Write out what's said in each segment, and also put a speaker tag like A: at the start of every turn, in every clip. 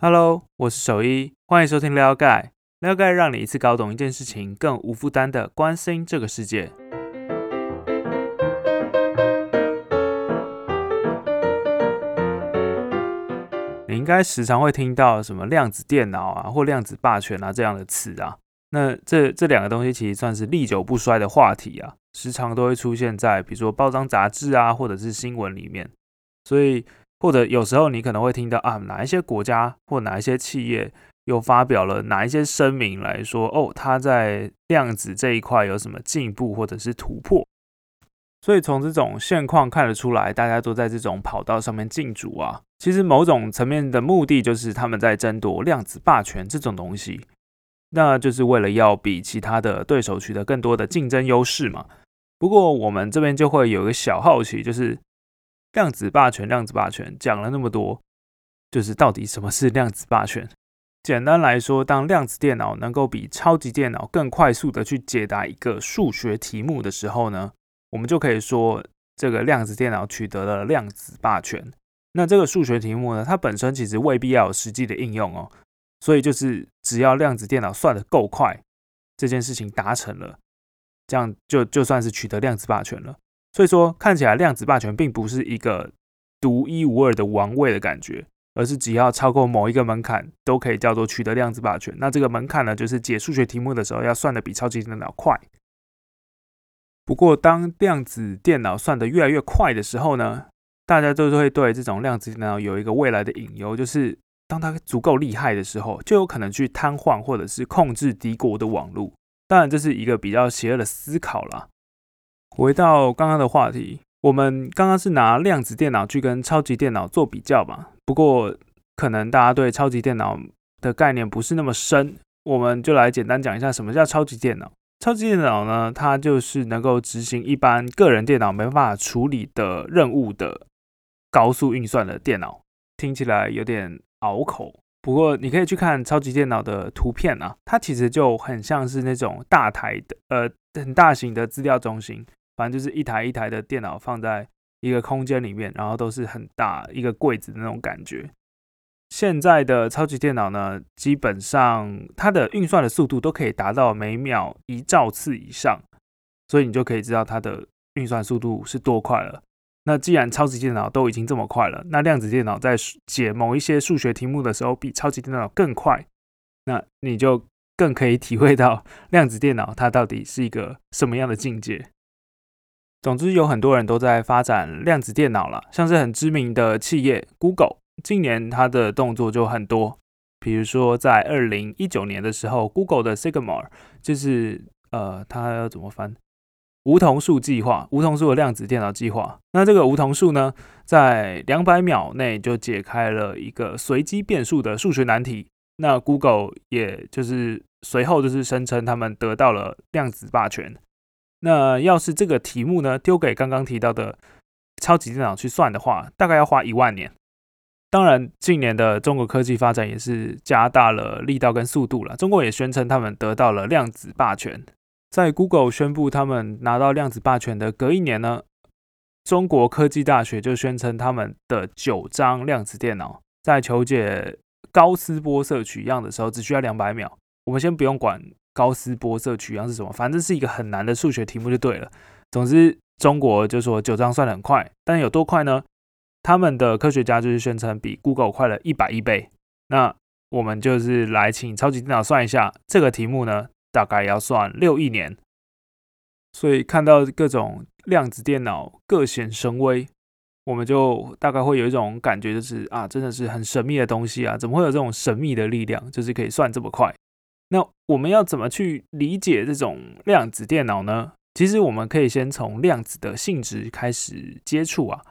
A: Hello，我是守一，欢迎收听撩盖。撩盖让你一次搞懂一件事情，更无负担的关心这个世界。你应该时常会听到什么量子电脑啊，或量子霸权啊这样的词啊。那这这两个东西其实算是历久不衰的话题啊，时常都会出现在比如说报章杂志啊，或者是新闻里面。所以或者有时候你可能会听到啊，哪一些国家或哪一些企业。又发表了哪一些声明来说哦，他在量子这一块有什么进步或者是突破？所以从这种现况看得出来，大家都在这种跑道上面竞逐啊。其实某种层面的目的就是他们在争夺量子霸权这种东西，那就是为了要比其他的对手取得更多的竞争优势嘛。不过我们这边就会有一个小好奇，就是量子霸权，量子霸权讲了那么多，就是到底什么是量子霸权？简单来说，当量子电脑能够比超级电脑更快速的去解答一个数学题目的时候呢，我们就可以说这个量子电脑取得了量子霸权。那这个数学题目呢，它本身其实未必要有实际的应用哦，所以就是只要量子电脑算得够快，这件事情达成了，这样就就算是取得量子霸权了。所以说，看起来量子霸权并不是一个独一无二的王位的感觉。而是只要超过某一个门槛，都可以叫做取得量子霸权。那这个门槛呢，就是解数学题目的时候要算的比超级电脑快。不过，当量子电脑算的越来越快的时候呢，大家都会对这种量子电脑有一个未来的隐忧，就是当它足够厉害的时候，就有可能去瘫痪或者是控制敌国的网络。当然，这是一个比较邪恶的思考啦。回到刚刚的话题。我们刚刚是拿量子电脑去跟超级电脑做比较嘛？不过可能大家对超级电脑的概念不是那么深，我们就来简单讲一下什么叫超级电脑。超级电脑呢，它就是能够执行一般个人电脑没办法处理的任务的高速运算的电脑。听起来有点拗口，不过你可以去看超级电脑的图片啊，它其实就很像是那种大台的呃很大型的资料中心。反正就是一台一台的电脑放在一个空间里面，然后都是很大一个柜子的那种感觉。现在的超级电脑呢，基本上它的运算的速度都可以达到每秒一兆次以上，所以你就可以知道它的运算速度是多快了。那既然超级电脑都已经这么快了，那量子电脑在解某一些数学题目的时候比超级电脑更快，那你就更可以体会到 量子电脑它到底是一个什么样的境界。总之，有很多人都在发展量子电脑了，像是很知名的企业 Google，今年它的动作就很多。比如说，在二零一九年的时候，Google 的 Sigma 就是呃，它要怎么翻？梧桐树计划，梧桐树的量子电脑计划。那这个梧桐树呢，在两百秒内就解开了一个随机变数的数学难题。那 Google 也就是随后就是声称他们得到了量子霸权。那要是这个题目呢，丢给刚刚提到的超级电脑去算的话，大概要花一万年。当然，近年的中国科技发展也是加大了力道跟速度了。中国也宣称他们得到了量子霸权。在 Google 宣布他们拿到量子霸权的隔一年呢，中国科技大学就宣称他们的九张量子电脑在求解高斯波色取样的时候只需要两百秒。我们先不用管。高斯波色取样是什么？反正是一个很难的数学题目就对了。总之，中国就说九章算得很快，但有多快呢？他们的科学家就是宣称比 Google 快了一百亿倍。那我们就是来请超级电脑算一下这个题目呢，大概要算六亿年。所以看到各种量子电脑各显神威，我们就大概会有一种感觉，就是啊，真的是很神秘的东西啊！怎么会有这种神秘的力量，就是可以算这么快？那我们要怎么去理解这种量子电脑呢？其实我们可以先从量子的性质开始接触啊。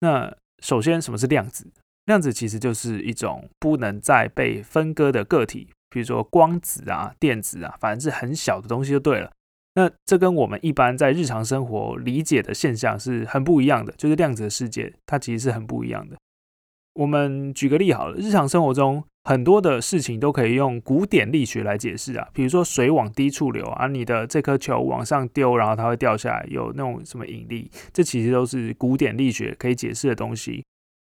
A: 那首先，什么是量子？量子其实就是一种不能再被分割的个体，比如说光子啊、电子啊，反正是很小的东西就对了。那这跟我们一般在日常生活理解的现象是很不一样的，就是量子的世界它其实是很不一样的。我们举个例好了，日常生活中。很多的事情都可以用古典力学来解释啊，比如说水往低处流啊，你的这颗球往上丢，然后它会掉下来，有那种什么引力，这其实都是古典力学可以解释的东西。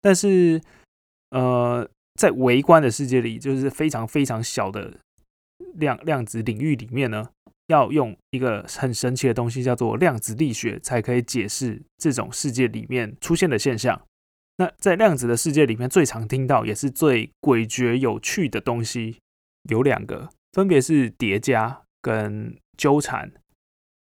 A: 但是，呃，在微观的世界里，就是非常非常小的量量子领域里面呢，要用一个很神奇的东西叫做量子力学，才可以解释这种世界里面出现的现象。那在量子的世界里面，最常听到也是最诡谲有趣的东西有两个，分别是叠加跟纠缠。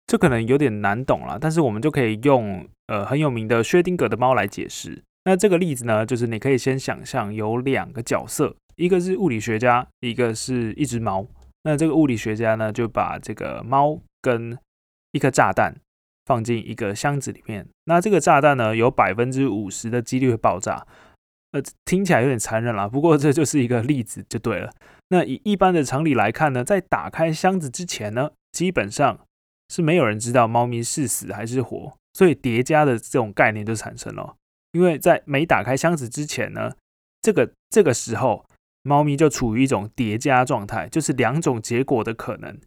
A: 这可能有点难懂了，但是我们就可以用呃很有名的薛定谔的猫来解释。那这个例子呢，就是你可以先想象有两个角色，一个是物理学家，一个是一只猫。那这个物理学家呢，就把这个猫跟一颗炸弹放进一个箱子里面。那这个炸弹呢，有百分之五十的几率会爆炸。呃，听起来有点残忍啦，不过这就是一个例子就对了。那以一般的常理来看呢，在打开箱子之前呢，基本上是没有人知道猫咪是死还是活，所以叠加的这种概念就产生了。因为在没打开箱子之前呢，这个这个时候，猫咪就处于一种叠加状态，就是两种结果的可能，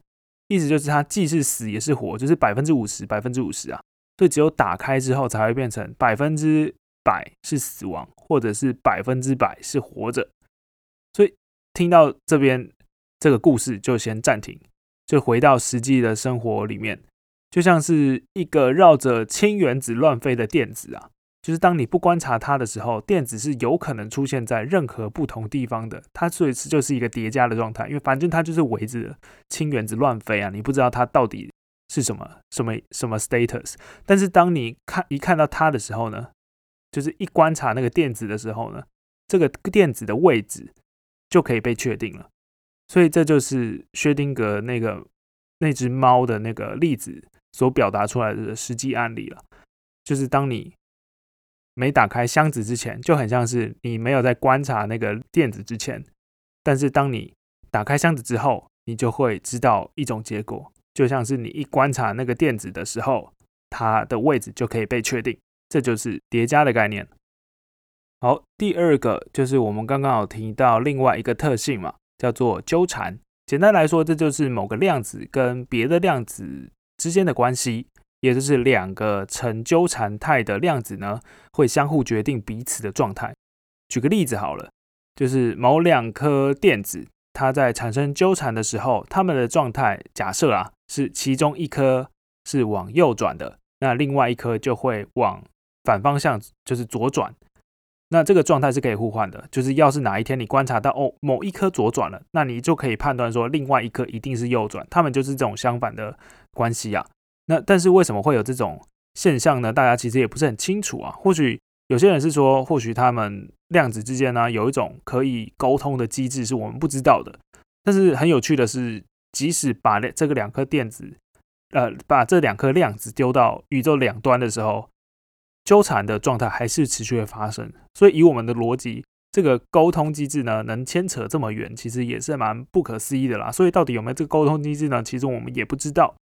A: 意思就是它既是死也是活，就是百分之五十，百分之五十啊。所以只有打开之后才会变成百分之百是死亡，或者是百分之百是活着。所以听到这边这个故事就先暂停，就回到实际的生活里面，就像是一个绕着氢原子乱飞的电子啊。就是当你不观察它的时候，电子是有可能出现在任何不同地方的。它所以是就是一个叠加的状态，因为反正它就是围着氢原子乱飞啊，你不知道它到底是什么什么什么 status。但是当你看一看到它的时候呢，就是一观察那个电子的时候呢，这个电子的位置就可以被确定了。所以这就是薛定谔那个那只猫的那个例子所表达出来的实际案例了，就是当你。没打开箱子之前，就很像是你没有在观察那个电子之前，但是当你打开箱子之后，你就会知道一种结果，就像是你一观察那个电子的时候，它的位置就可以被确定，这就是叠加的概念。好，第二个就是我们刚刚有提到另外一个特性嘛，叫做纠缠。简单来说，这就是某个量子跟别的量子之间的关系。也就是两个呈纠缠态的量子呢，会相互决定彼此的状态。举个例子好了，就是某两颗电子，它在产生纠缠的时候，它们的状态假设啊，是其中一颗是往右转的，那另外一颗就会往反方向，就是左转。那这个状态是可以互换的，就是要是哪一天你观察到哦某一颗左转了，那你就可以判断说另外一颗一定是右转，它们就是这种相反的关系啊。那但是为什么会有这种现象呢？大家其实也不是很清楚啊。或许有些人是说，或许他们量子之间呢有一种可以沟通的机制是我们不知道的。但是很有趣的是，即使把这个两颗电子，呃，把这两颗量子丢到宇宙两端的时候，纠缠的状态还是持续会发生。所以以我们的逻辑，这个沟通机制呢能牵扯这么远，其实也是蛮不可思议的啦。所以到底有没有这个沟通机制呢？其实我们也不知道。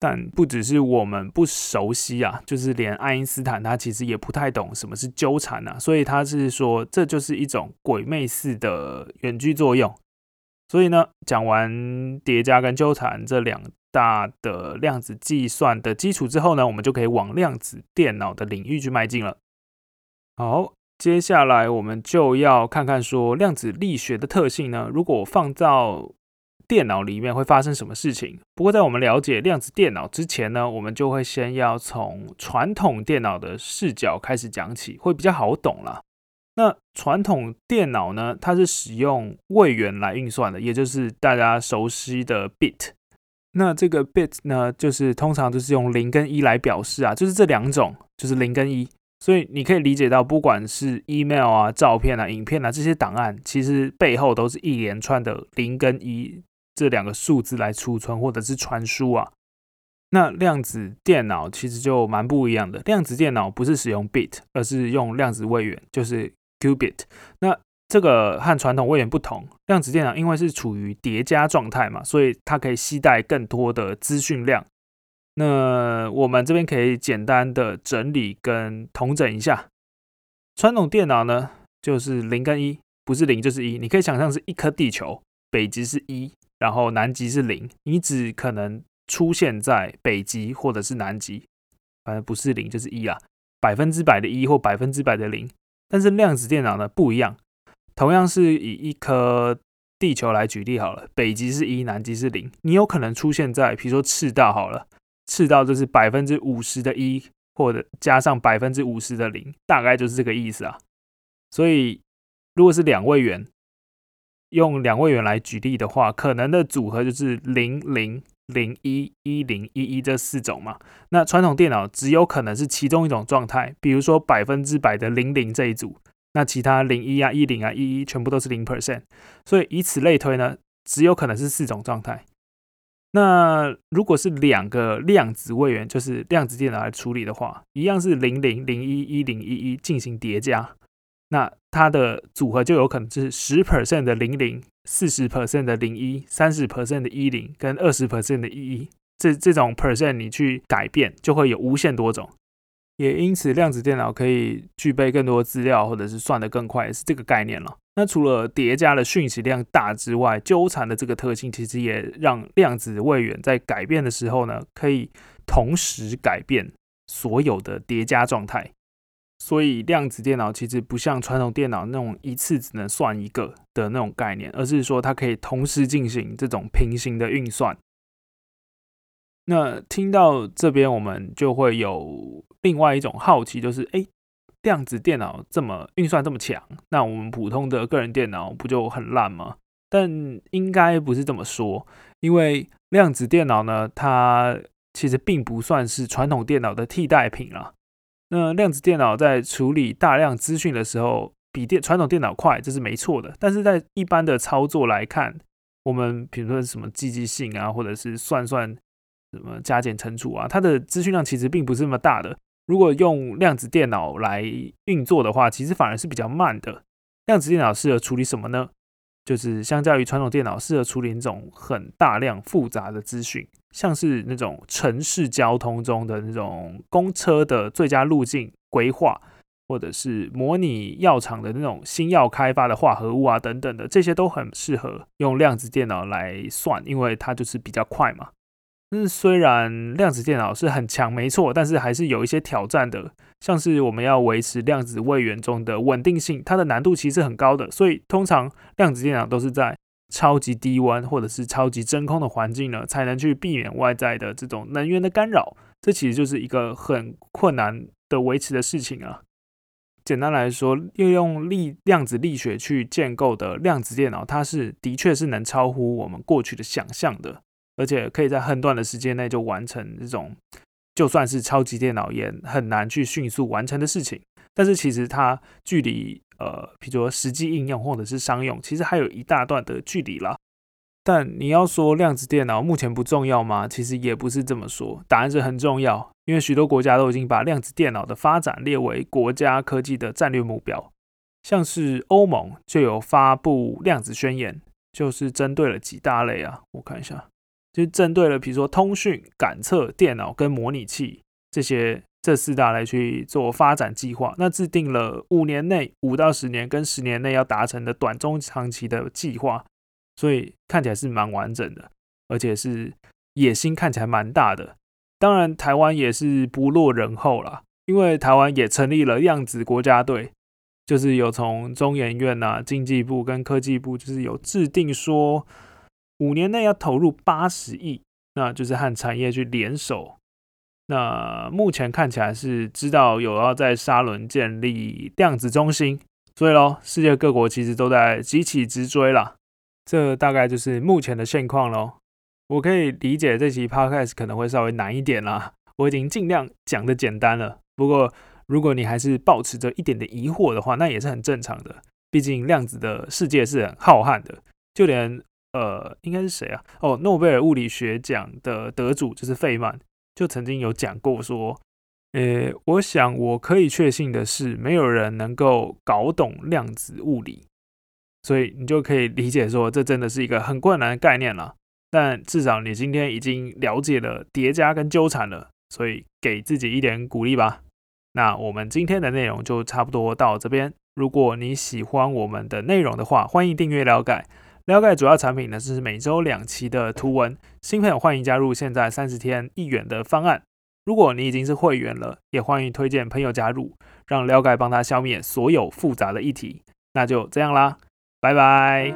A: 但不只是我们不熟悉啊，就是连爱因斯坦他其实也不太懂什么是纠缠啊，所以他是说这就是一种鬼魅似的远距作用。所以呢，讲完叠加跟纠缠这两大的量子计算的基础之后呢，我们就可以往量子电脑的领域去迈进了。好，接下来我们就要看看说量子力学的特性呢，如果放到电脑里面会发生什么事情？不过在我们了解量子电脑之前呢，我们就会先要从传统电脑的视角开始讲起，会比较好懂了。那传统电脑呢，它是使用位元来运算的，也就是大家熟悉的 bit。那这个 bit 呢，就是通常就是用零跟一来表示啊，就是这两种，就是零跟一。所以你可以理解到，不管是 email 啊、照片啊、影片啊这些档案，其实背后都是一连串的零跟一。这两个数字来储存或者是传输啊，那量子电脑其实就蛮不一样的。量子电脑不是使用 bit，而是用量子位元，就是 qubit。那这个和传统位元不同，量子电脑因为是处于叠加状态嘛，所以它可以携带更多的资讯量。那我们这边可以简单的整理跟统整一下，传统电脑呢就是零跟一，不是零就是一。你可以想象是一颗地球，北极是一。然后南极是零，你只可能出现在北极或者是南极，反正不是零就是一啦，百分之百的一或百分之百的零。但是量子电脑呢不一样，同样是以一颗地球来举例好了，北极是一，南极是零，你有可能出现在比如说赤道好了，赤道就是百分之五十的一，或者加上百分之五十的零，大概就是这个意思啊。所以如果是两位元，用两位元来举例的话，可能的组合就是零零零一一零一一这四种嘛。那传统电脑只有可能是其中一种状态，比如说百分之百的零零这一组。那其他零一啊、一零啊、一一全部都是零 percent，所以以此类推呢，只有可能是四种状态。那如果是两个量子位元，就是量子电脑来处理的话，一样是零零零一一零一一进行叠加，那它的组合就有可能是十 percent 的零零、四十 percent 的零一、三十 percent 的一零跟二十 percent 的一一，这这种 percent 你去改变，就会有无限多种。也因此，量子电脑可以具备更多资料，或者是算得更快，是这个概念了。那除了叠加的讯息量大之外，纠缠的这个特性，其实也让量子位元在改变的时候呢，可以同时改变所有的叠加状态。所以，量子电脑其实不像传统电脑那种一次只能算一个的那种概念，而是说它可以同时进行这种平行的运算。那听到这边，我们就会有另外一种好奇，就是哎，量子电脑这么运算这么强，那我们普通的个人电脑不就很烂吗？但应该不是这么说，因为量子电脑呢，它其实并不算是传统电脑的替代品啊。那量子电脑在处理大量资讯的时候，比电传统电脑快，这是没错的。但是在一般的操作来看，我们比如说什么积极性啊，或者是算算。什么加减乘除啊？它的资讯量其实并不是那么大的。如果用量子电脑来运作的话，其实反而是比较慢的。量子电脑适合处理什么呢？就是相较于传统电脑，适合处理那种很大量复杂的资讯，像是那种城市交通中的那种公车的最佳路径规划，或者是模拟药厂的那种新药开发的化合物啊等等的，这些都很适合用量子电脑来算，因为它就是比较快嘛。但是虽然量子电脑是很强，没错，但是还是有一些挑战的。像是我们要维持量子位元中的稳定性，它的难度其实很高的。所以通常量子电脑都是在超级低温或者是超级真空的环境呢，才能去避免外在的这种能源的干扰。这其实就是一个很困难的维持的事情啊。简单来说，运用力量子力学去建构的量子电脑，它是的确是能超乎我们过去的想象的。而且可以在很短的时间内就完成这种，就算是超级电脑也很难去迅速完成的事情。但是其实它距离呃，比如说实际应用或者是商用，其实还有一大段的距离啦。但你要说量子电脑目前不重要吗？其实也不是这么说，答案是很重要，因为许多国家都已经把量子电脑的发展列为国家科技的战略目标。像是欧盟就有发布量子宣言，就是针对了几大类啊，我看一下。就针对了，比如说通讯、感测、电脑跟模拟器这些这四大来去做发展计划，那制定了五年内、五到十年跟十年内要达成的短中长期的计划，所以看起来是蛮完整的，而且是野心看起来蛮大的。当然，台湾也是不落人后啦，因为台湾也成立了量子国家队，就是有从中研院呐、经济部跟科技部，就是有制定说。五年内要投入八十亿，那就是和产业去联手。那目前看起来是知道有要在沙伦建立量子中心，所以咯，世界各国其实都在急起直追了。这大概就是目前的现况咯。我可以理解这期 podcast 可能会稍微难一点啦，我已经尽量讲的简单了。不过如果你还是保持着一点的疑惑的话，那也是很正常的。毕竟量子的世界是很浩瀚的，就连。呃，应该是谁啊？哦，诺贝尔物理学奖的得主就是费曼，就曾经有讲过说，呃，我想我可以确信的是，没有人能够搞懂量子物理，所以你就可以理解说，这真的是一个很困难的概念了。但至少你今天已经了解了叠加跟纠缠了，所以给自己一点鼓励吧。那我们今天的内容就差不多到这边。如果你喜欢我们的内容的话，欢迎订阅了解。了解主要产品呢是每周两期的图文，新朋友欢迎加入现在三十天一元的方案。如果你已经是会员了，也欢迎推荐朋友加入，让了解帮他消灭所有复杂的议题。那就这样啦，拜拜。